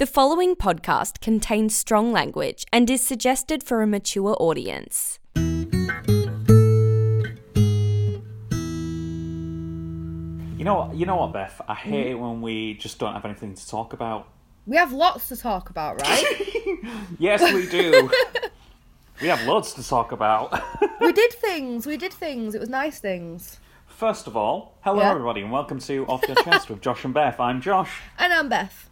The following podcast contains strong language and is suggested for a mature audience. You know? You know what, Beth? I hate it when we just don't have anything to talk about. We have lots to talk about, right? Yes, we do. we have loads to talk about. we did things. We did things. It was nice things. First of all, hello Yeah. everybody, and welcome to Off Your Chest with Josh and Beth. I'm Josh. And I'm Beth.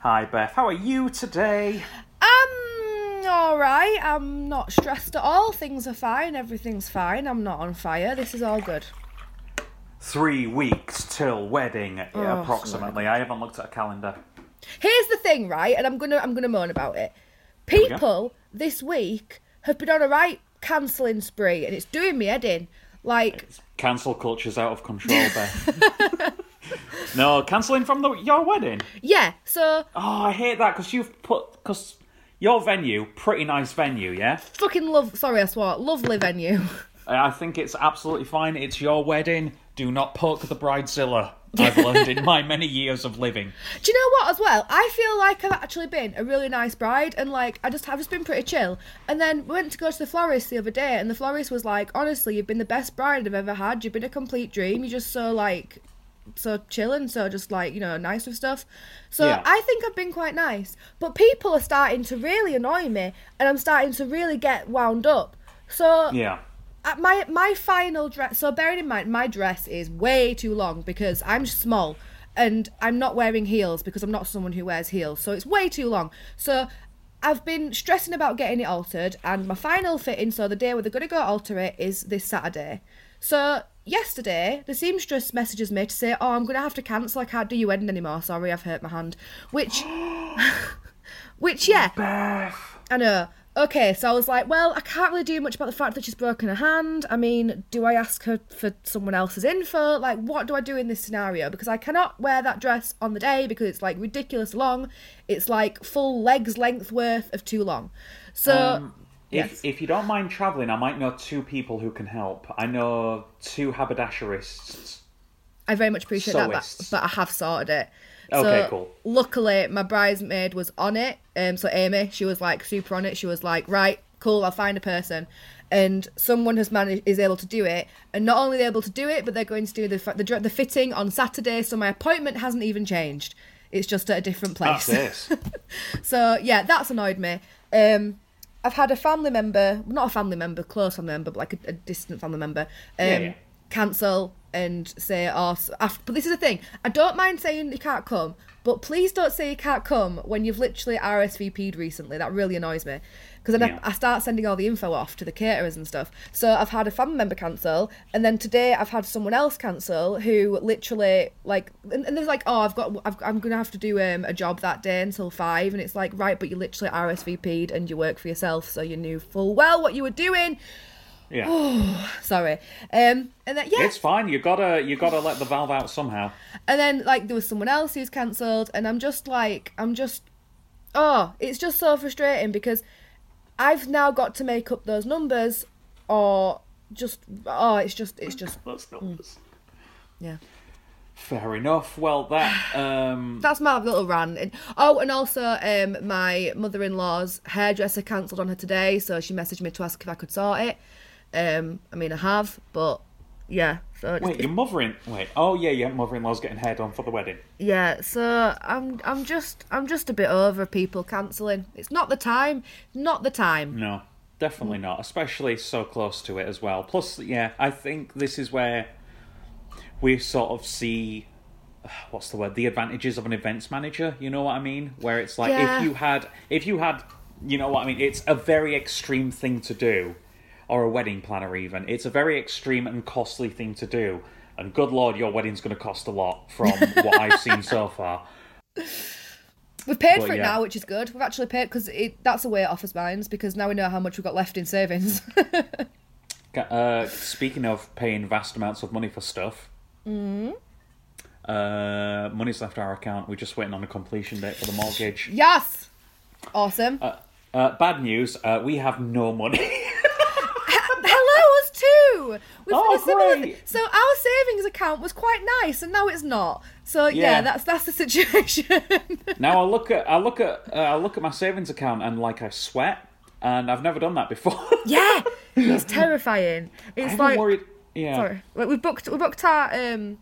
Hi, Beth. How are you today? I'm all right. I'm not stressed at all. Things are fine. Everything's fine. I'm not on fire. This is all good. Three weeks till wedding, Oh, approximately. I haven't looked at a calendar. Here's the thing, right? And I'm gonna I'm gonna moan about it. we. People this week have been on a right cancelling spree, and it's doing me head in. Like, Cancel culture's out of control, Beth. no, cancelling from the, your wedding. yeah. So Oh, I hate that because you've put because your venue, pretty nice venue, yeah. fucking love. Sorry, I swore. Lovely venue. I think it's absolutely fine. It's your wedding. Do not poke the bridezilla. I've learned in my many years of living. Do you know what? As well, I feel like I've actually been a really nice bride, and like I just I've just been pretty chill. And then we went to go to the florist the other day, and the florist was like, "Honestly, you've been the best bride I've ever had. You've been a complete dream. You're just so like." So chilling, so just like you know nice with stuff, so Yeah. I think I've been quite nice. But people are starting to really annoy me, and I'm starting to really get wound up. So Yeah. at my my final dress so bearing in mind my dress is way too long because i'm small and i'm not wearing heels because i'm not someone who wears heels so it's way too long so i've been stressing about getting it altered and my final fitting so the day where they're going to go alter it is this saturday so yesterday the seamstress messages me to say oh i'm going to have to cancel i can't do your wedding anymore sorry i've hurt my hand which which yeah Beth. I know. Okay, so I was like, well, I can't really do much about the fact that she's broken her hand. I mean, do I ask her for someone else's info? Like, what do I do in this scenario? Because I cannot wear that dress on the day because it's like ridiculous long. It's like full legs length worth of too long. So, Um, if Yes. if you don't mind travelling, I might know two people who can help. I know two haberdasherists. I very much appreciate that, but, but I have sorted it. Okay, so, cool. Luckily, my bridesmaid was on it. Um, so Amy, she was like super on it. She was like, right, cool, I'll find a person. And someone has managed is able to do it, and not only are they able to do it, but they're going to do the the, the fitting on Saturday. So my appointment hasn't even changed; it's just at a different place. So yeah, that's annoyed me. Um, I've had a family member, not a family member, close family member, but like a, a distant family member, um, Yeah, yeah. cancel and say, oh, s- af- but this is the thing. I don't mind saying you can't come, but please don't say you can't come when you've literally RSVP'd recently. That really annoys me. Because then Yeah. I, I start sending all the info off to the caterers and stuff. So I've had a family member cancel, and then today I've had someone else cancel who literally like, and, and there's like, oh, I've got, I've, I'm gonna have to do um, a job that day until five, and it's like, right, but you literally RSVP'd and you work for yourself, so you knew full well what you were doing. Yeah. Sorry, um, and then yeah, It's fine. You gotta you gotta let the valve out somehow. and then like there was someone else who's cancelled, and I'm just like, I'm just, oh, it's just so frustrating because I've now got to make up those numbers, or just, oh, it's just, it's just, That's numbers. yeah. Fair enough. Well, that um, That's my little rant. Oh, and also, um, my mother-in-law's hairdresser cancelled on her today, so she messaged me to ask if I could sort it. Um, I mean, I have, but yeah. So it's, wait, your mother in wait. Oh yeah, your mother-in-law's getting head on for the wedding. yeah. So I'm, I'm just, I'm just a bit over people cancelling. It's not the time. Not the time. No, definitely not. Especially so close to it as well. Plus, yeah, I think this is where we sort of see what's the word the advantages of an events manager. You know what I mean? Where it's like Yeah. if you had if you had you know what I mean. It's a very extreme thing to do, or a wedding planner even. It's a very extreme and costly thing to do. And good lord, your wedding's going to cost a lot from what I've seen so far. We've paid Well, for it yeah. now, which is good. We've actually paid because that's a way it offers minds because now we know how much we've got left in savings. Uh, speaking of paying vast amounts of money for stuff, uh, money's left our account. We're just waiting on a completion date for the mortgage. yes. Awesome. Uh, bad news: uh, we have no money. We've Oh, great. So our savings account was quite nice, and now it's not. So yeah, Yeah. that's that's the situation. Now I look at I look at uh, I look at my savings account and like I sweat, and I've never done that before. yeah, it's terrifying. It's haven't like worried. Yeah. sorry, we we booked we booked our um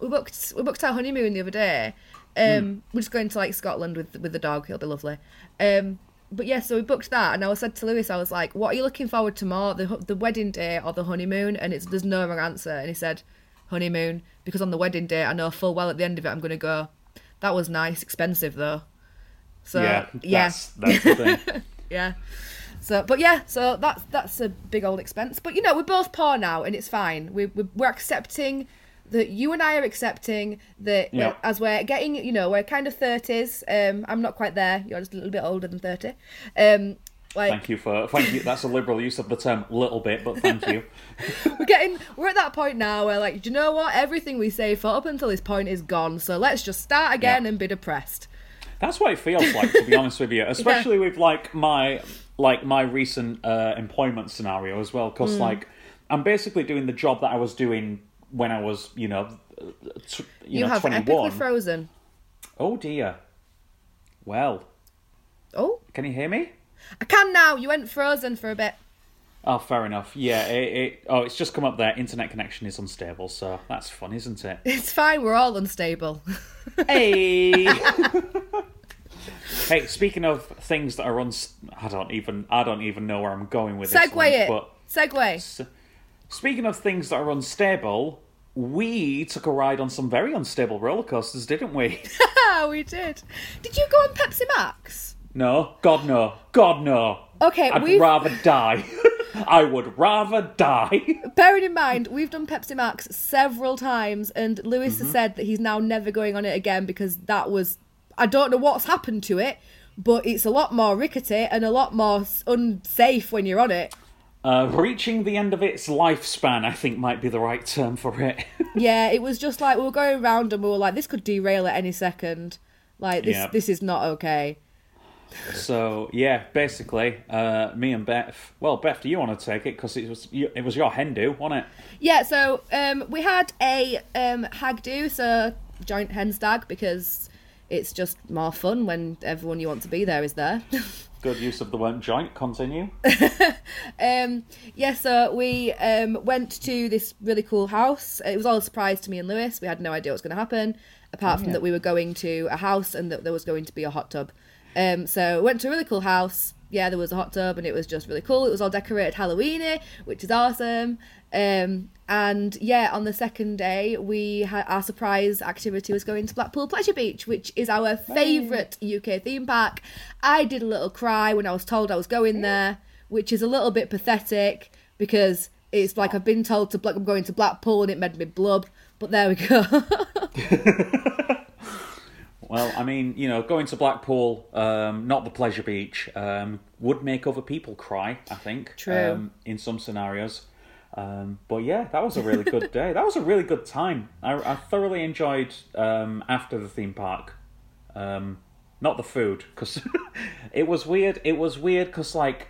we booked we booked our honeymoon the other day. Um, Hmm. we're just going to like Scotland with with the dog. He'll be lovely. Um, but yeah, so we booked that, and I said to Lewis, I was like, "What are you looking forward to more, the the wedding day or the honeymoon?" And it's there's no wrong answer, and he said, "Honeymoon," because on the wedding day, I know full well at the end of it, I'm going to go. That was nice, expensive though. So yeah. yeah, That's, that's the thing. yeah. So, but yeah, so that's that's a big old expense. But you know, we're both poor now, and it's fine. We we we're accepting that you and I are accepting that Yeah. as we're getting, you know, we're kind of thirties. Um, I'm not quite there. You're just a little bit older than thirty. Um, like Thank you for thank you. That's a liberal use of the term "little bit," but thank you. we're getting, we're at that point now where like, do you know what? Everything we say for up until this point is gone. So let's just start again Yeah. and be depressed. That's what it feels like, to be honest with you. Especially with like my like my recent uh, employment scenario as well, because like I'm basically doing the job that I was doing when I was, you know, uh, t- you, You, know, have epically 21. frozen. Oh dear. Well, Oh, can you hear me? I can now. You went frozen for a bit. Oh, fair enough. Yeah. It, it, oh, it's just come up there. Internet connection is unstable, so that's fun, isn't it? It's fine. We're all unstable. Hey. hey, speaking of things that are uns, I don't even I don't even know where I'm going with this. Segue it. But Segue. Speaking of things that are unstable, we took a ride on some very unstable roller coasters, didn't we? We did. Did you go on Pepsi Max? no, God no, God no. Okay, I'd we've rather die. I would rather die. bearing in mind we've done Pepsi Max several times, and Lewis Mm-hmm. has said that he's now never going on it again because that was I don't know what's happened to it, but it's a lot more rickety and a lot more unsafe when you're on it. Uh, reaching the end of its lifespan, I think, might be the right term for it. Yeah, it was just like we were going around and we were like, this could derail at any second. Like this, Yeah. this is not okay. So yeah, basically, uh, me and Beth. Well, Beth, do you want to take it because it was it was your hen do, wasn't it? Yeah, so um, we had a um, hag do, so joint hen stag, because it's just more fun when everyone you want to be there is there. Good use of the word joint. Continue. um, yeah, so we um, went to this really cool house. It was all a surprise to me and Lewis. We had no idea what was going to happen, apart from yeah. that we were going to a house and that there was going to be a hot tub. Um, so we went to a really cool house. Yeah, there was a hot tub and it was just really cool. It was all decorated Halloweeny, which is awesome. Um, and yeah, on the second day, we had our surprise activity was going to Blackpool Pleasure Beach, which is our favourite UK theme park. I did a little cry when I was told I was going there, which is a little bit pathetic because it's like I've been told to I'm going to Blackpool and it made me blub. But there we go. Well, I mean, you know, going to Blackpool, um, not the pleasure beach, um, would make other people cry. I think. True. Um, in some scenarios. Um, but yeah, that was a really good day. That was a really good time. I, I thoroughly enjoyed um, after the theme park. Um, not the food, because it was weird. It was weird because like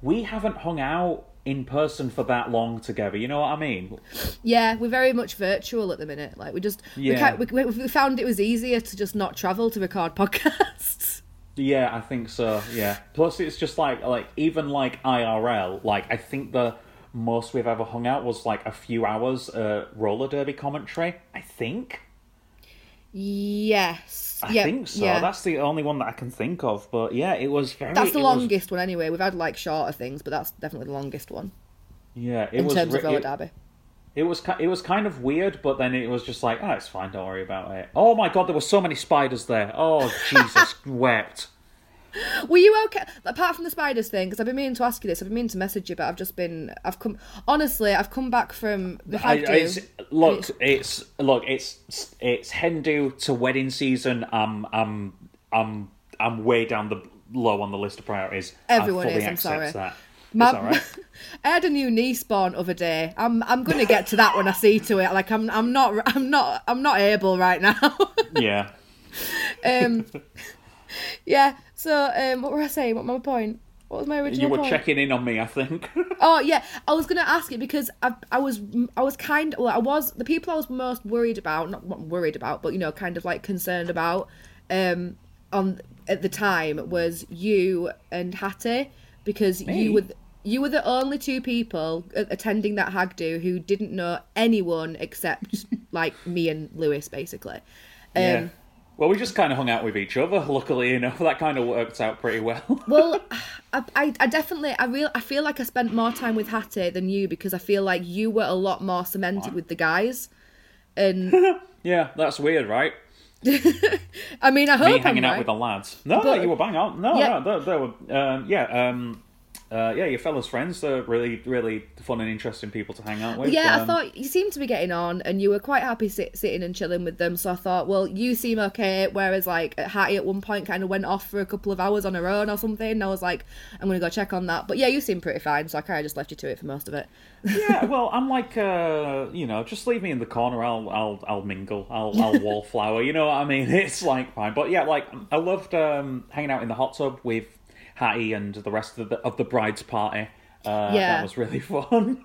we haven't hung out in person for that long together. You know what I mean? yeah, we're very much virtual at the minute. Like we just we, Yeah. can't, we, we found it was easier to just not travel to record podcasts. Yeah, I think so. Yeah. Plus, it's just like like even like IRL. Like I think the most we've ever hung out was like a few hours uh, roller derby commentary. I think. Yes. I yeah, think so. Yeah. That's the only one that I can think of. But yeah, it was very. That's the it was- longest one anyway. We've had like shorter things, but that's definitely the longest one yeah, it in was. terms of roller it, derby. it was. It was kind of weird, but then it was just like, oh, it's fine. Don't worry about it. Oh my god, there were so many spiders there. Oh Jesus, wept. Were you okay? Apart from the spiders thing, because I've been meaning to ask you this. I've been meaning to message you, but I've just been. I've come. Honestly, I've come back from the I, do. it's, look, it's look, it's it's Hindu to wedding season. I'm I'm I'm I'm way down the low on the list of priorities. Everyone is, I'm sorry. That. My- it's right. I had a new niece born other day. I'm I'm gonna get to that when I see to it. Like I'm I'm not I'm not I'm not able right now. yeah. um, yeah. So um, what were I saying? What was my point? What was my original You were point? checking in on me, I think. Oh yeah, I was gonna ask it because I I was I was kind well I was the people I was most worried about not, worried about but you know kind of like concerned about um on at the time was you and Hattie because Me? you were you were the only two people attending that hag do who didn't know anyone except like me and Lewis basically. Um, yeah. Well, we just kind of hung out with each other. Luckily, you know, that kind of worked out pretty well. Well, I, I, I definitely, I real, I feel like I spent more time with Hattie than you because I feel like you were a lot more cemented with the guys, and yeah, that's weird, right? I mean, I hope Me I'm hanging out right. with the lads. No, But- you were bang on. No, Yeah. no, they, they were. Um, yeah, um, uh, yeah, your fellows friends. They're really, really fun and interesting people to hang out with. Yeah, I Um, thought you seemed to be getting on, and you were quite happy sit, sitting and chilling with them. So I thought, well, you seem okay. Whereas like Hattie at one point kind of went off for a couple of hours on her own or something. And I was like, I'm gonna go check on that. But yeah, you seem pretty fine. So I kind of just left you to it for most of it. yeah, well, I'm like, uh, you know, just leave me in the corner. I'll, I'll, I'll mingle. I'll, I'll wallflower. You know what I mean? It's like fine, but yeah, like I loved um, hanging out in the hot tub with Hattie and the rest of the of the bride's party. Uh, Yeah. that was really fun.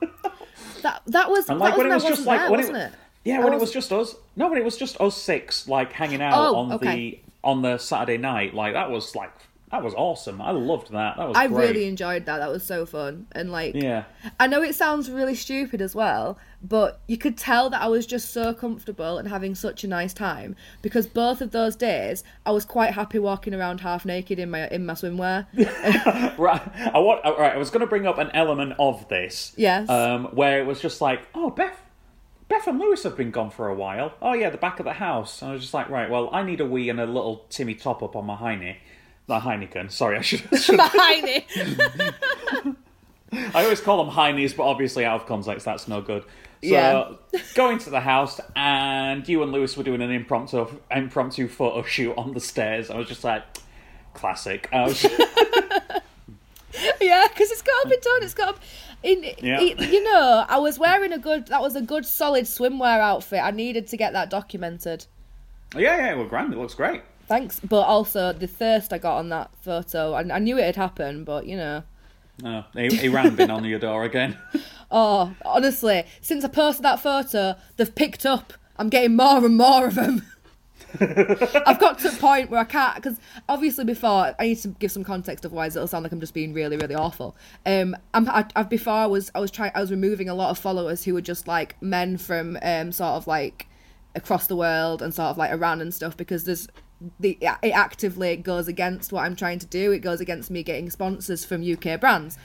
That that was and that like was when it was just like there, when wasn't it, it? yeah, I when it was- was just us. No, when it was just us six, like hanging out Oh, on okay. the on the Saturday night, like that was like that was awesome. I loved that. That was I great. really enjoyed that. That was so fun. And like, yeah. I know it sounds really stupid as well, but you could tell that I was just so comfortable and having such a nice time because both of those days I was quite happy walking around half naked in my in my swimwear. Right. I want. Right. I was going to bring up an element of this. Yes. Um, where it was just like, oh, Beth, Beth and Lewis have been gone for a while. Oh yeah, the back of the house. And I was just like, right. Well, I need a wee and a little Timmy top up on my Heine. Not Heineken. Sorry, I should. should Behind it. I always call them Heinies, but obviously out of context, that's no good. So, Yeah. going to the house, and you and Lewis were doing an impromptu impromptu photo shoot on the stairs. I was just like, classic. Yeah, because it's got to be done. It's got to. In, Yeah. it- you know, I was wearing a good. That was a good, solid swimwear outfit. I needed to get that documented. yeah, yeah, well, grand. It looks great. Thanks, but also the thirst I got on that photo. I, I knew it had happened, but you know. Oh, Iran been on your door again. Oh, honestly, since I posted that photo, they've picked up. I'm getting more and more of them. I've got to a point where I can't because obviously before I need to give some context, otherwise it'll sound like I'm just being really, really awful. Um, I'm, I, I've before I was I was trying I was removing a lot of followers who were just like men from um sort of like across the world and sort of like Iran and stuff because there's the it actively goes against what I'm trying to do. It goes against me getting sponsors from UK brands,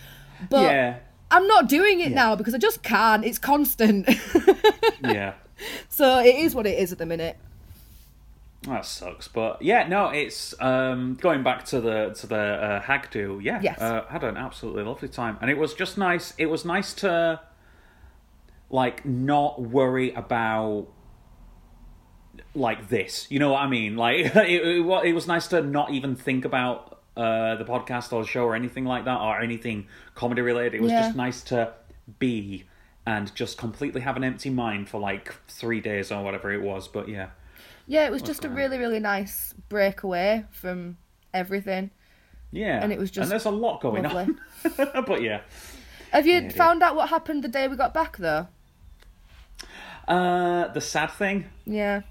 but. yeah, I'm not doing it now because I just can't. It's constant. yeah. so it is what it is at the minute. That sucks, but yeah, no, it's um, going back to the to the uh, hag do. Yeah, Yes. uh, had an absolutely lovely time, and it was just nice. It was nice to like not worry about like this. You know what I mean? Like it, it, it was nice to not even think about uh, the podcast or the show or anything like that or anything comedy related. It was Yeah. just nice to be and just completely have an empty mind for like three days or whatever it was. But yeah. Yeah, it was just a really, really nice break away from everything. Yeah, And it was just and there's a lot going lovely. on. but yeah, Have you dear. found out what happened the day we got back though? uh, the sad thing. Yeah.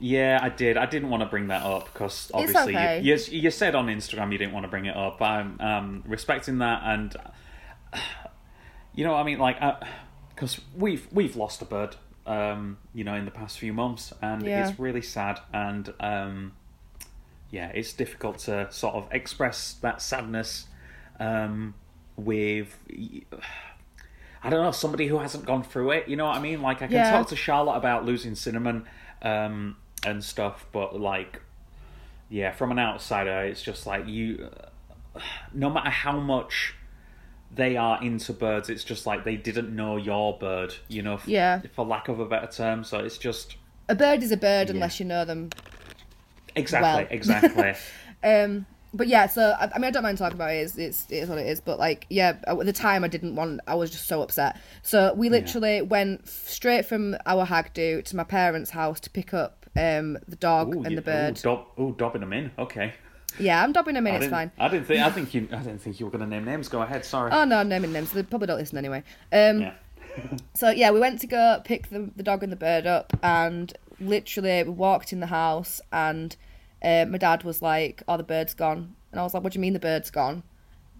Yeah, I did. I didn't want to bring that up because obviously okay. you, you you said on Instagram you didn't want to bring it up. I'm um, respecting that, and you know, what I mean, like, because we've we've lost a bird, um, you know, in the past few months, and Yeah. it's really sad, and um, yeah, it's difficult to sort of express that sadness um, with. I don't know somebody who hasn't gone through it. You know what I mean? Like I can Yeah. talk to Charlotte about losing Cinnamon um, and stuff, but like, yeah, from an outsider, it's just like you. No matter how much they are into birds, it's just like they didn't know your bird. You know, f- Yeah. for lack of a better term. So it's just A bird is a bird unless you know them. exactly, Well. exactly. Um, but yeah, so I, mean, I don't mind talking about it. It's, it's it is what it is. But like, yeah, at the time I didn't want. I was just so upset. So we literally went straight from our hag do to my parents' house to pick up um the dog Ooh, and the bird. Ooh, dob, ooh, dobbing them in. Okay. Yeah, I'm dobbing them in. I It's fine. I didn't think. I think you. I didn't think you were going to name names. Go ahead. Sorry. Oh no, I'm naming names. They probably don't listen anyway. Um, yeah. So yeah, we went to go pick the, the dog and the bird up, and literally we walked in the house, and uh, my dad was like, "Oh, the bird's gone," and I was like, "What do you mean the bird's gone?"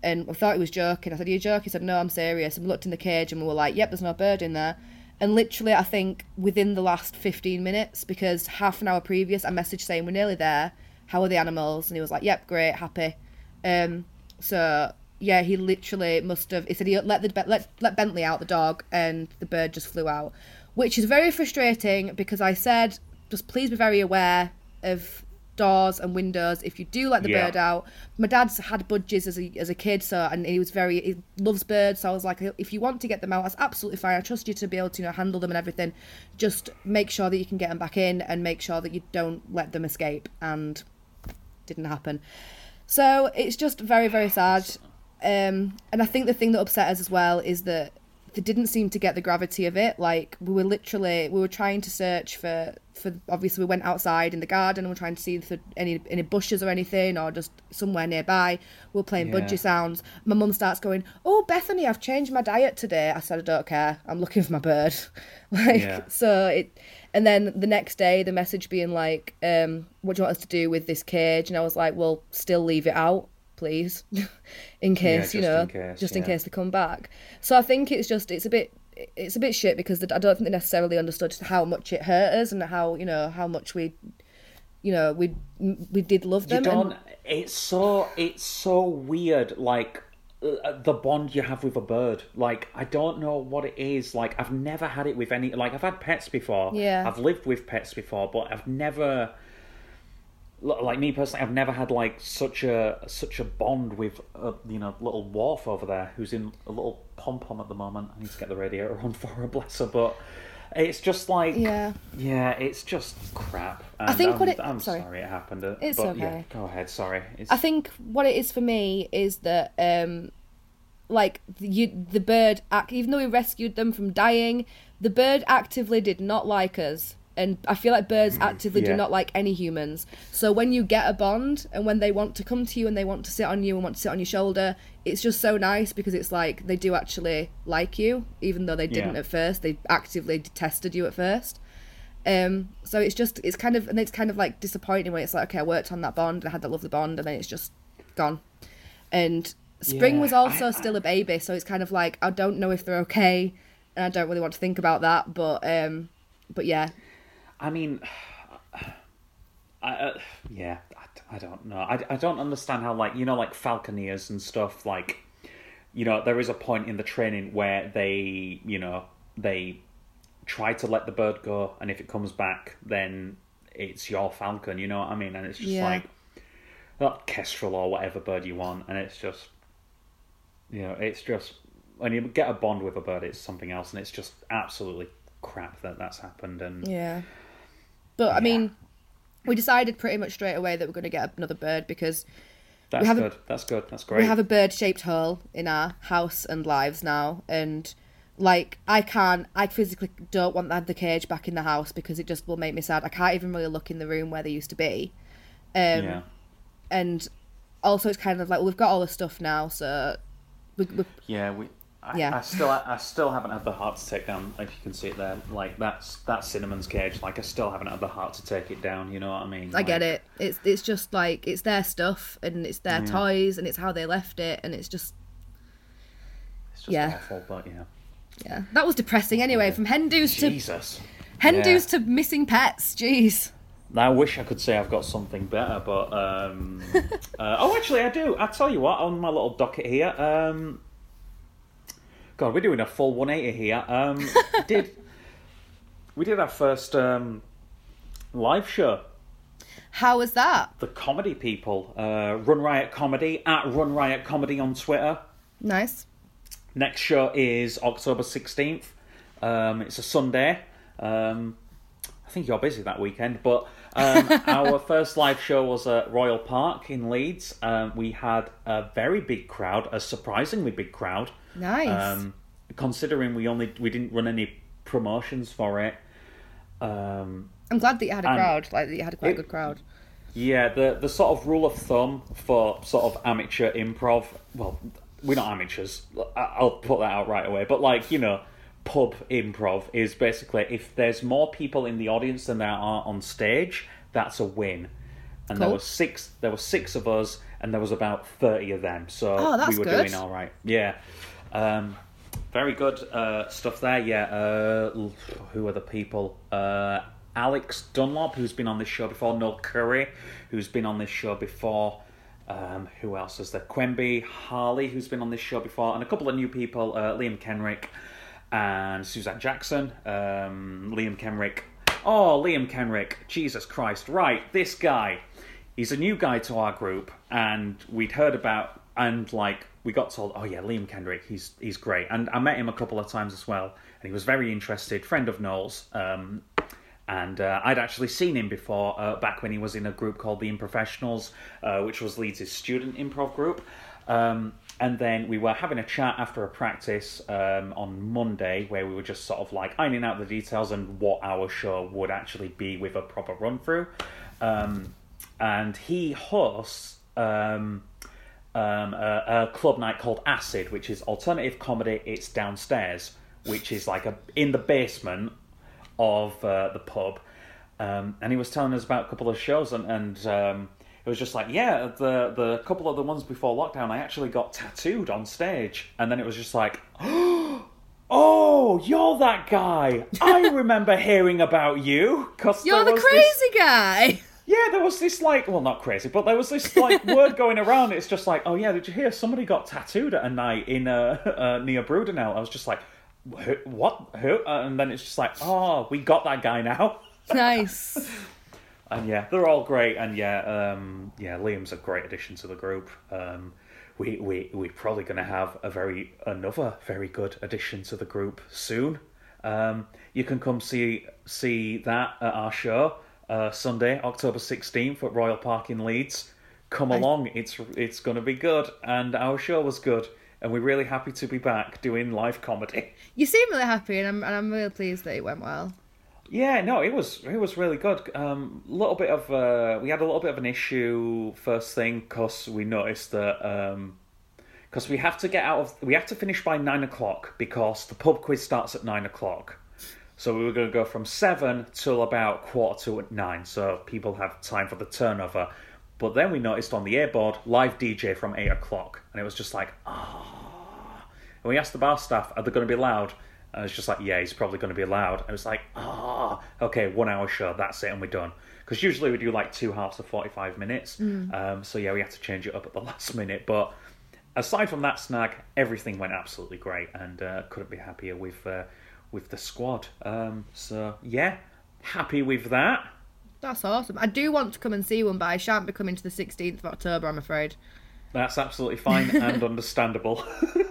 And I thought he was joking. I said, "Are you joking?" He said, "No, I'm serious." And we looked in the cage, and we were like, "Yep, there's no bird in there." And literally, I think within the last 15 minutes, because half an hour previous, I messaged saying we're nearly there. How are the animals? And he was like, "Yep, great, happy." Um, so yeah, he literally must have. He said he let the let let Bentley out the dog, and the bird just flew out, which is very frustrating because I said just please be very aware of doors and windows if you do let the Yeah. bird out. My dad's had budgies as a as a kid, so and he was very he loves birds. So I was like, if you want to get them out, that's absolutely fine. I trust you to be able to you know handle them and everything. Just make sure that you can get them back in and make sure that you don't let them escape. And didn't happen. So it's just very, very sad. Um, and I think the thing that upset us as well is that they didn't seem to get the gravity of it. Like we were literally, we were trying to search for, for obviously we went outside in the garden and we're trying to see for any any bushes or anything or just somewhere nearby. We are playing Yeah. budgie sounds. My mum starts going, "Oh, Bethany, I've changed my diet today." I said, "I don't care. I'm looking for my bird." like Yeah. so it. And then the next day, the message being like, um, "What do you want us to do with this cage?" And I was like, "Well, still leave it out, please, in case you just know, in case, just in yeah. case they come back." So I think it's just it's a bit it's a bit shit because I don't think they necessarily understood how much it hurt us and how you know how much we, you know, we we did love You them. don't. and- It's so. It's so weird. Like uh, the bond you have with a bird. Like I don't know what it is. Like I've never had it with any. Like I've had pets before. Yeah. I've lived with pets before, but I've never. Like me personally, I've never had like such a such a bond with a you know little wharf over there who's in a little pom pom at the moment. I need to get the radiator on for her, bless her. But it's just like Yeah. yeah, it's just crap. I think I'm, what it- I'm sorry. sorry. it happened. uh, It's but yeah, okay. go ahead. Sorry. It's, I think what it is for me is that um like the, you, the bird ac- even though we rescued them from dying the bird actively did not like us and I feel like birds actively do not like any humans. So when you get a bond and when they want to come to you and they want to sit on you and want to sit on your shoulder, it's just so nice because it's like they do actually like you, even though they didn't Yeah. at first. They actively detested you at first. Um, so it's just it's kind of and it's kind of like disappointing when it's like okay I worked on that bond and I had that lovely bond and then it's just gone. And Spring Yeah, was also I- still a baby, so it's kind of like I don't know if they're okay, and I don't really want to think about that. But um, but yeah, I mean, I, uh, yeah, I, I don't know. I, I don't understand how like you know like falconeers and stuff like, you know, there is a point in the training where they you know they try to let the bird go, and if it comes back, then it's your falcon. You know what I mean? And it's just Yeah. like that kestrel or whatever bird you want, and it's just you know it's just when you get a bond with a bird, it's something else, and it's just absolutely crap that that's happened. And yeah. But I mean, we decided pretty much straight away that we're going to get another bird because That's have a- good. That's good. That's great. we have a bird-shaped hole in our house and lives now, and like I can't, I physically don't want the cage back in the house because it just will make me sad. I can't even really look in the room where they used to be. Um, yeah. and also it's kind of like well, we've got all the stuff now, so we, we, Yeah, we. I, Yeah. I still, I still haven't had the heart to take down. If you can see it there, like that's that's Cinnamon's cage. Like I still haven't had the heart to take it down. You know what I mean? I get it. It's it's just like it's their stuff and it's their Yeah. toys and it's how they left it and it's just It's just Yeah. awful, but yeah. yeah. That was depressing anyway. From hen do's to Jesus. Yeah. to missing pets. Jeez. I wish I could say I've got something better, but um, uh, oh, actually, I do. I tell you what, on my little docket here, um, God, we're doing a full 180 here. Um, did we did our first um, live show? How was that? The comedy people, uh, Run Riot Comedy at Run Riot Comedy on Twitter. Nice. Next show is October 16th. Um, it's a Sunday. Um, I think you're busy that weekend, but um, our first live show was at Royal Park in Leeds. Um, we had a very big crowd, a surprisingly big crowd. Nice. Um, considering we only we didn't run any promotions for it. Um, I'm glad that you had a crowd. Like that you had a quite a good crowd. Yeah, the the sort of rule of thumb for sort of amateur improv. Well, we're not amateurs. I'll put that out right away. But like you know, pub improv is basically if there's more people in the audience than there are on stage, that's a win. And there Cool. was six. There were six of us, and there was about thirty of them. So Oh, we were good. doing all right. Yeah. Um, very good uh, stuff there. Yeah. Uh, who are the people? Uh, Alex Dunlop, who's been on this show before. Noel Curry, who's been on this show before. Um, who else is there? Quemby Harley, who's been on this show before, and a couple of new people. Uh, Liam Kenrick and Suzanne Jackson. Um, Liam Kenrick. Oh, Liam Kenrick. Jesus Christ. Right, this guy. He's a new guy to our group, and we'd heard about, and like, we got told, oh yeah, Liam Kendrick, he's he's great. And I met him a couple of times as well, and he was very interested, friend of Noel's. Um, and uh, I'd actually seen him before, uh, back when he was in a group called the Improfessionals, uh, which was Leeds' student improv group. Um, and then we were having a chat after a practice um, on Monday where we were just sort of like ironing out the details and what our show would actually be with a proper run through. Um, and he hosts um, um, a, a club night called Acid, which is alternative comedy. It's downstairs, which is like a in the basement of uh, the pub. Um, and he was telling us about a couple of shows, and, and um, it was just like, yeah, the the couple of the ones before lockdown, I actually got tattooed on stage, and then it was just like, oh, you're that guy. I remember hearing about you because You're the crazy guy. Yeah, there was this like, well, not crazy, but there was this like word going around. It's just like, oh yeah, did you hear somebody got tattooed at a night in uh, uh, near Brudenell? I was just like, who, what? Who? Uh, and then it's just like, oh, we got that guy now. Nice. And yeah, they're all great. And yeah, um, yeah, Liam's a great addition to the group. Um, we we we're probably going to have a very another very good addition to the group soon. Um, you can come see see that at our show uh, Sunday, October sixteenth at Royal Park in Leeds. Come along, it's it's going to be good, and our show was good, and we're really happy to be back doing live comedy. You seem really happy, and I'm and I'm really pleased that it went well. Yeah, no, it was it was really good. Um, little bit of uh, we had a little bit of an issue first thing because we noticed that because we have to get out of we have to finish by nine o'clock because the pub quiz starts at nine o'clock. So we were going to go from seven till about quarter to nine, so people have time for the turnover. But then we noticed on the airboard live DJ from eight o'clock, and it was just like ah. And we asked the bar staff, "Are they going to be loud?" And it's just like, "Yeah, he's probably going to be loud." And it was like, "Ah, okay, one hour show, that's it, and we're done." Because usually we do like two halves of forty-five minutes. Um, so yeah, we had to change it up at the last minute, but aside from that snag, everything went absolutely great, and uh, couldn't be happier with uh, with the squad. Um, so yeah, happy with that. That's awesome. I do want to come and see one, but I shan't be coming to the 16th of October, I'm afraid. That's absolutely fine and understandable.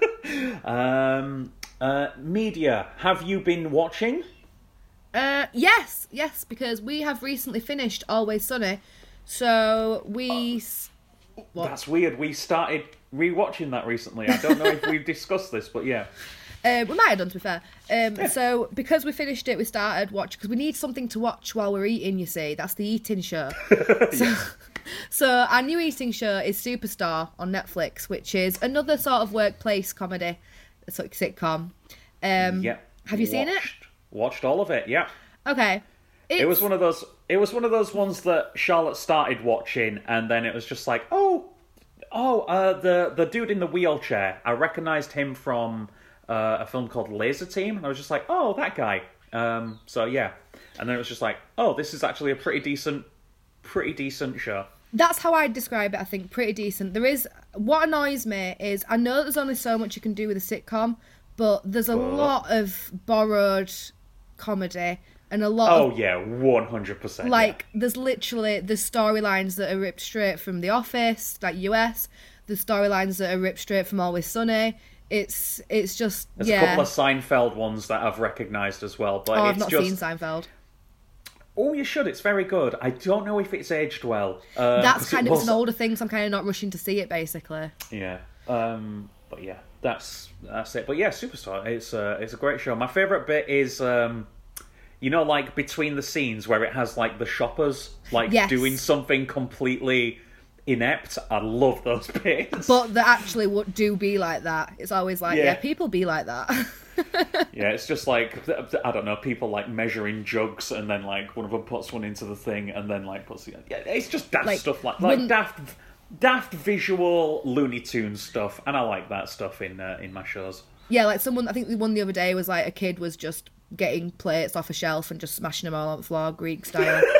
um, uh, media, have you been watching? Uh, yes, yes, because we have recently finished Always Sunny, so we. What? That's weird. We started rewatching that recently. I don't know if we've discussed this, but yeah. Uh, we might have done, to be fair. Um, So, because we finished it, we started watching because we need something to watch while we're eating. You see, that's the eating show. so, so our new eating show is Superstore on Netflix, which is another sort of workplace comedy, sort of sitcom. Um, Yeah. Have you seen it? Watched- Watched all of it. Yeah. Okay. It's, It was one of those. It was one of those ones that Charlotte started watching, and then it was just like, oh, oh, uh, the the dude in the wheelchair. I recognized him from uh, a film called Lazer Team, and I was just like, oh, that guy. Um, so yeah, and then it was just like, oh, this is actually a pretty decent, pretty decent show. That's how I'd describe it, I think. Pretty decent. There is. What annoys me is I know there's only so much you can do with a sitcom, but there's a But- lot of borrowed comedy and a lot Oh of. yeah, one hundred percent. Like, there's literally the storylines that are ripped straight from The Office, like US. The storylines that are ripped straight from Always Sunny. It's it's just There's yeah. a couple of Seinfeld ones that I've recognised as well, but oh, I've not just seen Seinfeld. oh, you should. It's very good. I don't know if it's aged well. Uh, That's it kind of it's was- an older thing, so I'm kind of not rushing to see it. Basically, Yeah. Um, but yeah, that's that's it. But yeah, Superstore. It's uh, it's a great show. My favorite bit is um, you know, like between the scenes where it has like the shoppers like Yes. doing something completely inept. I love those bits. But that actually would do be like that. It's always like, yeah, Yeah. people be like that. yeah, it's just like I don't know, people like measuring jugs, and then like one of them puts one into the thing, and then like puts it. Yeah, it's just daft Like, stuff like like wouldn't- daft, daft visual Looney Tunes stuff, and I like that stuff in uh, in my shows. yeah, like someone, I think the one the other day was like a kid was just getting plates off a shelf and just smashing them all on the floor, Greek style.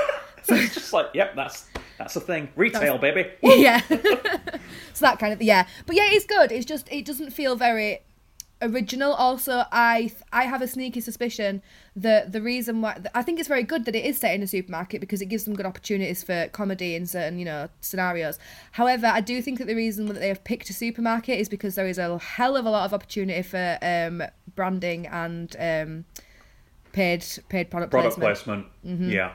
So it's just like, yep, that's that's a thing. Retail, baby. yeah. so that kind of yeah, but yeah, it's good. It's just it doesn't feel very original. Also, I I have a sneaky suspicion that the reason why I think it's very good that it is set in a supermarket because it gives them good opportunities for comedy in certain you know scenarios. However, I do think that the reason that they have picked a supermarket is because there is a hell of a lot of opportunity for um, branding and um, paid paid product, Product placement. placement. Yeah.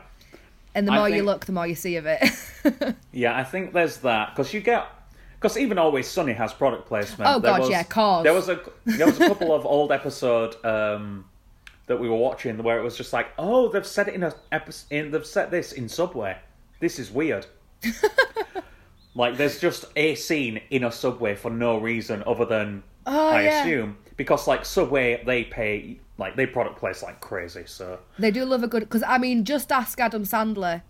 And the more you look, the more you see of it. Yeah, I think there's that because you get because even Always Sunny has product placement. Oh, There God, was- yeah, cars. There was a there was a couple of old episode um, that we were watching where it was just like, oh, they've set it in a episode, in they've set this in Subway. This is weird. like, there's just a scene in a Subway for no reason other than Oh, I yeah. assume because like Subway they pay like they product place like crazy. So They do love a good because I mean, just ask Adam Sandler.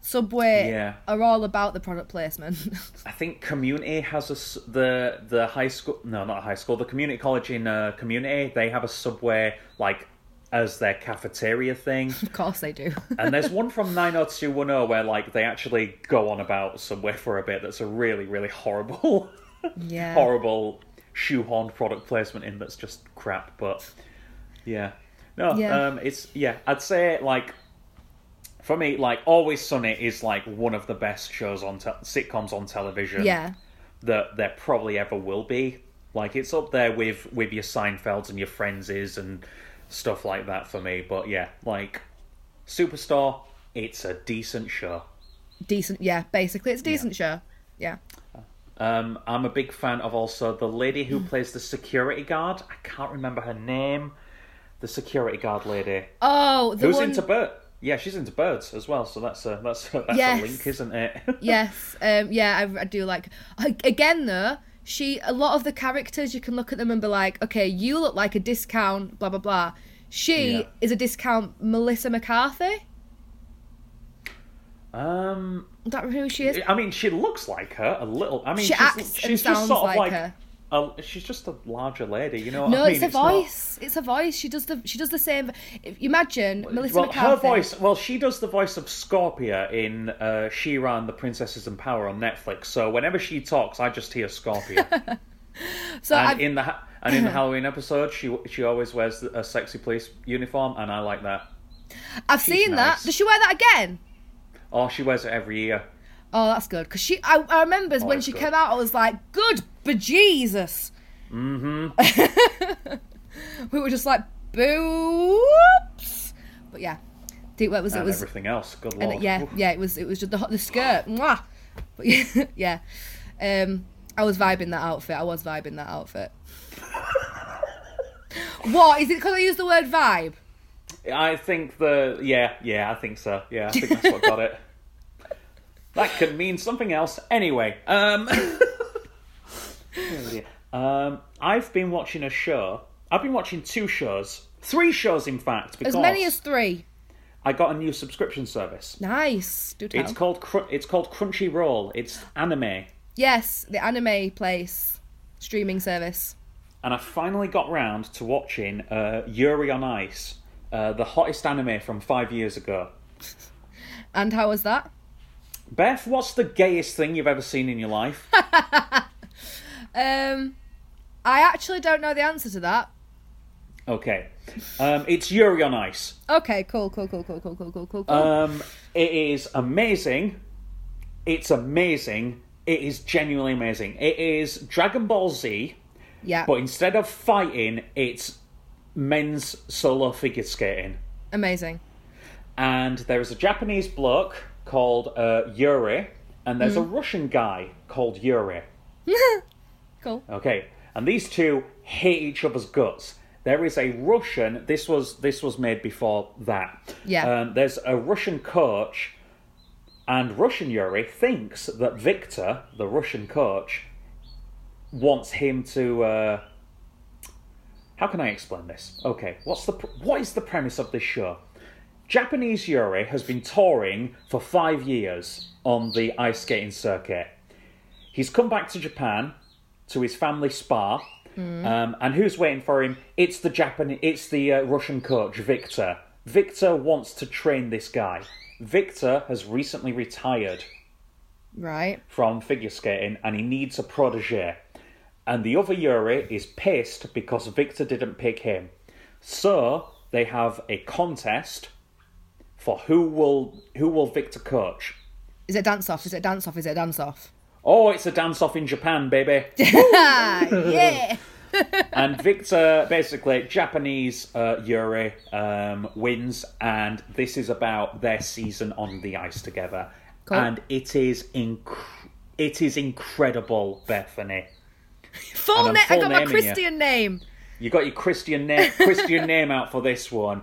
Subway Yeah. are all about the product placement. I think Community has a the the high school no not a high school the community college in uh, Community they have a subway like as their cafeteria thing of course they do. and there's one from 90210 where like they actually go on about Subway for a bit that's a really really horrible yeah. horrible shoehorned product placement in that's just crap but yeah no Yeah. um it's yeah I'd say like for me like Always Sunny is like one of the best shows on te- sitcoms on television Yeah. that there probably ever will be. Like it's up there with with your Seinfelds and your Friendses and stuff like that for me. But yeah, like Superstore, it's a decent show. Decent. Yeah. Basically, it's a decent show. Yeah. Um, I'm a big fan of also the lady Mm. who plays the security guard. I can't remember her name. The security guard lady Oh, the who's one. into bird. Yeah, she's into birds as well. So that's a that's a, that's Yes. a link, isn't it? yes. Um. Yeah. I, I do like. Again, though, she a lot of the characters you can look at them and be like, okay, you look like a discount. Blah blah blah. She Yeah. is a discount. Melissa McCarthy. um, Is that who she is? I mean, she looks like her a little. I mean, She she's, acts and she's just sounds sort of like like, her. A- she's just a larger lady. You know what No, I mean? it's a not- voice. It's a voice. She does the. She does the same. If you imagine Melissa well, McCarthy. her voice. Well, she does the voice of Scorpia in uh, She-Ra and the Princesses in Power on Netflix. So whenever she talks, I just hear Scorpia. So and I've, in the and in the Halloween episode, she she always wears a sexy police uniform, and I like that. I've she's seen that. Does she wear that again? Oh, she wears it every year. Oh, that's good. Because she, I, I remember when Oh, it's she good. came out, I was like, good bejesus. Mm-hmm. we were just like, boops. But yeah, think what was it was everything else. Good and lord. yeah, Oof. yeah, it was it was just the the skirt. Mwah. But yeah, yeah. Um, I was vibing that outfit. I was vibing that outfit. what is it? Because I used the word vibe. I think the yeah yeah I think so yeah I think that's what got it. That could mean something else anyway. Um. Um, I've been watching a show. I've been watching two shows, three shows in fact, because As many as three. I got a new subscription service. Nice. Do tell. It's called Cr- it's called Crunchyroll. It's anime, Yes, the anime place streaming service. and I finally got round to watching uh, Yuri on Ice, uh, the hottest anime from five years ago. And how was that? Beth, what's the gayest thing you've ever seen in your life? Um, I actually don't know the answer to that. Okay. Um, it's Yuri on Ice. Okay, cool, cool, cool, cool, cool, cool, cool, cool, cool. Um, it is amazing. It's amazing. It is genuinely amazing. It is Dragon Ball Z, yeah, but instead of fighting, it's men's solo figure skating. amazing. And there is a Japanese bloke called uh, Yuri, and there's a Mm. Russian guy called Yuri. Cool. Okay, and these two hate each other's guts. there is a Russian. This was this was made before that. Yeah. Um, there's a Russian coach, and Russian Yuri thinks that Victor, the Russian coach, wants him to. Uh, how can I explain this? Okay, what's the what is the premise of this show? Japanese Yuri has been touring for five years on the ice skating circuit. He's come back to Japan to his family spa, um, and who's waiting for him? It's the Japan. It's the uh, Russian coach Victor. Victor wants to train this guy. Victor has recently retired Right. from figure skating and he needs a protege. And the other Yuri is pissed because Victor didn't pick him. So they have a contest for who will who will Victor coach. Is it dance off? Is it dance off? Is it dance off? Oh, it's a dance off in Japan, baby. yeah. and Victor, basically, Japanese uh, Yuri um, wins, and this is about their season on the ice together. Cool. And it is inc- it is incredible, Bethany. Full name. I got my naming you. Christian name. You got your Christian name Christian name out for this one.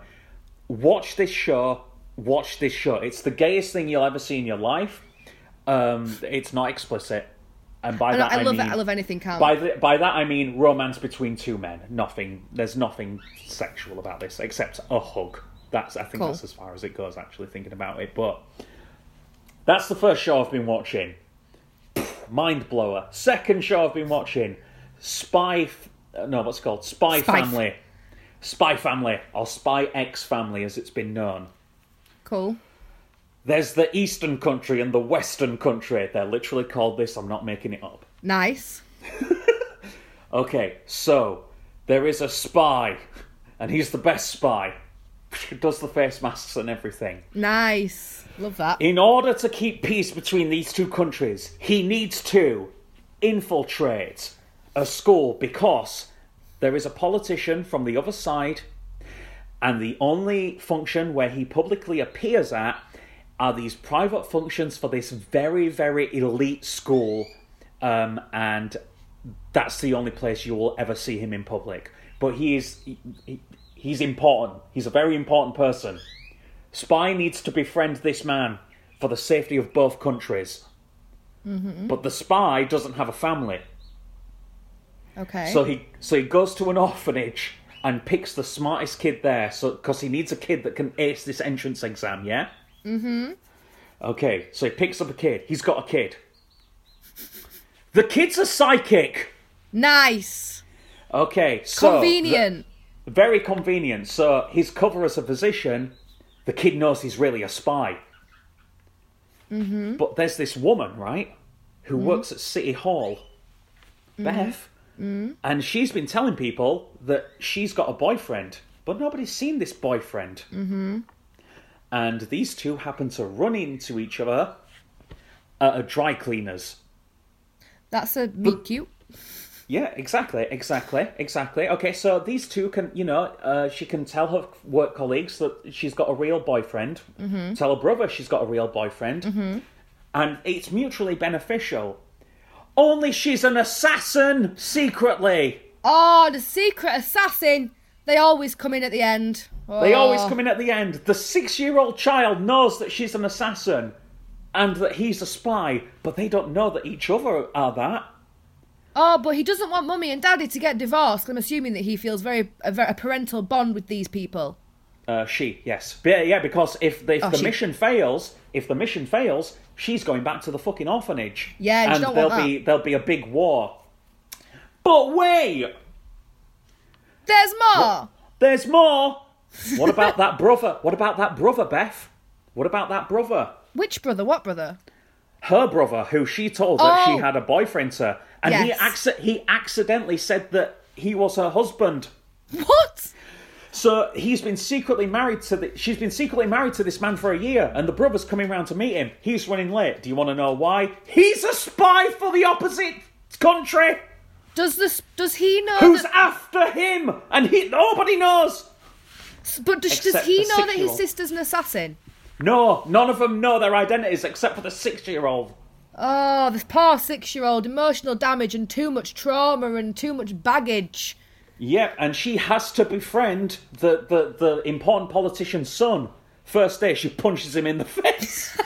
Watch this show. Watch this show. It's the gayest thing you'll ever see in your life. Um, it's not explicit, and by I, that I I, love mean it. I love anything count. by the, by that I mean romance between two men. Nothing. There's nothing sexual about this except a hug. That's I think Cool. that's as far as it goes. Actually, thinking about it, but that's the first show I've been watching. Mind blower. Second show I've been watching. Spy. F- uh, no, what's it called? Spy, Spy F- Family. Spy Family or Spy X Family, as it's been known. cool. There's the Eastern Country and the Western Country. They're literally called this. I'm not making it up. Nice. Okay, so there is a spy, and he's the best spy. Does the face masks and everything. Nice. Love that. In order to keep peace between these two countries, he needs to infiltrate a school because there is a politician from the other side, and the only function where he publicly appears at are these private functions for this very, very elite school, um, and that's the only place you will ever see him in public. But he is he, he- he's important. He's a very important person. Spy needs to befriend this man for the safety of both countries. But the spy doesn't have a family. Okay. So he so he goes to an orphanage and picks the smartest kid there, so because he needs a kid that can ace this entrance exam. Yeah. Mm-hmm. Okay, so he picks up a kid. He's got a kid. The kid's a psychic. nice. Okay, so Convenient. the- very convenient. So his cover as a physician, the kid knows he's really a spy. Mm-hmm. But there's this woman, right, who works at City Hall, Beth, and she's been telling people that she's got a boyfriend, but nobody's seen this boyfriend. Mm-hmm. And these two happen to run into each other at a dry cleaner's. That's a meet cute. Yeah, exactly, exactly, exactly. Okay, so these two can, you know, uh, she can tell her work colleagues that she's got a real boyfriend. Tell her brother she's got a real boyfriend, and it's mutually beneficial. Only she's an assassin secretly. Oh, the secret assassin. They always come in at the end. They always Oh. come in at the end. The six-year-old child knows that she's an assassin, and that he's a spy, but they don't know that each other are that. Oh, but he doesn't want mummy and daddy to get divorced. I'm assuming that he feels very a, a parental bond with these people. Uh, she, yes, yeah, yeah. Because if the, if Oh, the she. mission fails, if the mission fails, she's going back to the fucking orphanage. Yeah, and there'll be there'll be a big war. But wait, There's more. there's more. What about that brother? What about that brother, Beth? What about that brother? Which brother? What brother? Her brother, who she told that she Oh. had a boyfriend to, and he Yes. acci- he accidentally said that he was her husband. What? So he's been secretly married to the. She's been secretly married to this man for a year, and the brother's coming round to meet him. He's running late. Do you want to know why? He's a spy for the opposite country. Does this? Does he know? Who's that, after him? And he nobody knows. But does, does he know that his sister's an assassin? No, none of them know their identities except for the six-year-old. Oh, this poor six-year-old, emotional damage and too much trauma and too much baggage. Yep, and she has to befriend the, the, the important politician's son. First day, she punches him in the face.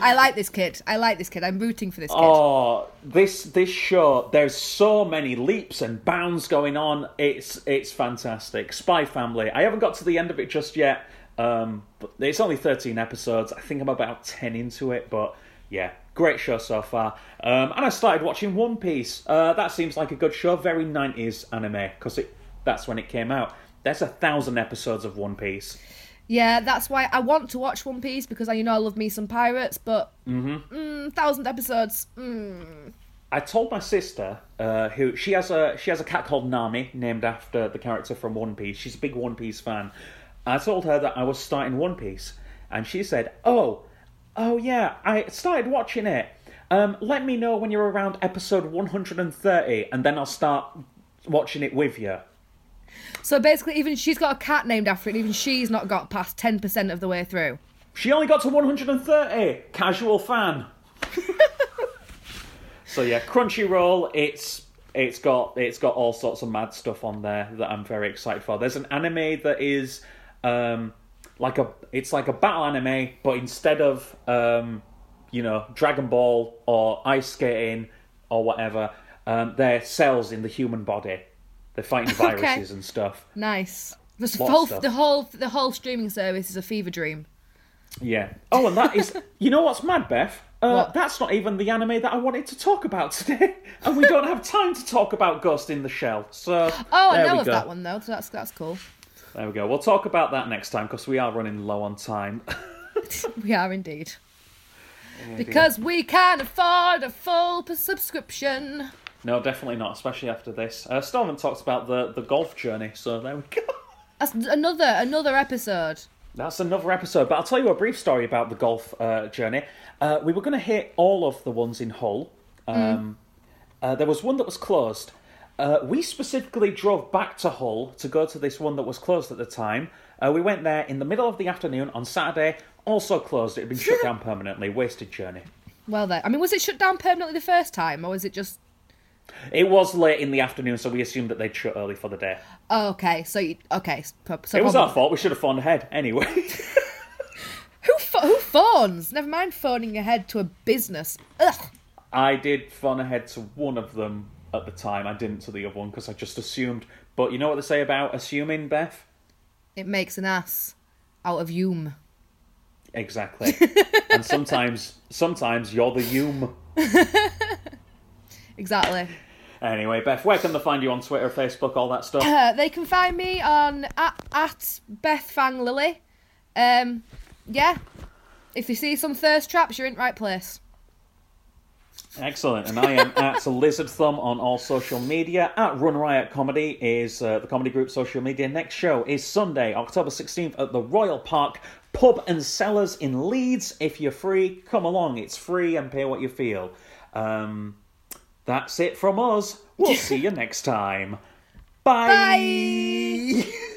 I like this kid. I like this kid. I'm rooting for this kid. Oh, this this show. There's so many leaps and bounds going on. It's it's fantastic. Spy Family. I haven't got to the end of it just yet. Um, but it's only 13 episodes. I think I'm about 10 into it, but yeah, great show so far. Um, and I started watching One Piece. Uh, that seems like a good show. Very 90s anime because it that's when it came out. There's a thousand episodes of One Piece. Yeah, that's why I want to watch One Piece because I, you know, I love me some pirates, but mm, thousand episodes. Mm. I told my sister, uh, who she has a she has a cat called Nami, named after the character from One Piece. She's a big One Piece fan. I told her that I was starting One Piece, and she said, "Oh, oh yeah, I started watching it. Um, let me know when you're around episode 130, and then I'll start watching it with you." So basically, even she's got a cat named after it, even she's not got past ten percent of the way through. She only got to 130. Casual fan. so yeah, Crunchyroll. It's it's got it's got all sorts of mad stuff on there that I'm very excited for. There's an anime that is um like a it's like a battle anime, but instead of um you know Dragon Ball or ice skating or whatever, um, they're cells in the human body. They're fighting viruses and stuff. Nice. The whole, stuff. the whole the whole streaming service is a fever dream. Yeah. Oh, and that is. You know what's mad, Beth? Uh? That's not even the anime that I wanted to talk about today, and we don't have time to talk about Ghost in the Shell. So Oh, there I know we of go. that one though, so that's that's cool. There we go. We'll talk about that next time because we are running low on time. We are indeed. Because we can afford a full subscription. No, definitely not, especially after this. Uh, Storman talks about the the golf journey, so there we go. That's another another episode. That's another episode, but I'll tell you a brief story about the golf uh, journey. Uh, we were going to hit all of the ones in Hull. Um, uh, there was one that was closed. Uh, we specifically drove back to Hull to go to this one that was closed at the time. Uh, we went there in the middle of the afternoon on Saturday, also closed. It had been shut down permanently. Wasted journey. Well, there. I mean, was it shut down permanently the first time, or was it just? It was late in the afternoon, so we assumed that they'd shut early for the day. Oh, okay. So, you, okay. So, It was our fault. We should have phoned ahead anyway. Who who phones? Never mind phoning ahead to a business. Ugh. I did phone ahead to one of them at the time. I didn't to the other one because I just assumed. But you know what they say about assuming, Beth? It makes an ass out of Hume. Exactly. and sometimes, sometimes you're the Hume. Exactly. Anyway, Beth, where can they find you on Twitter, Facebook, all that stuff? Uh, they can find me on at, at Beth Fang Lily. Um, yeah. If you see some thirst traps, you're in the right place. Excellent. And I am at Lizard Thumb on all social media. At Run Riot Comedy is uh, the comedy group social media. Next show is Sunday, October 16th at the Royal Park Pub and Cellars in Leeds. If you're free, come along. It's free and pay what you feel. Um, that's it from us. We'll see you next time. Bye. Bye.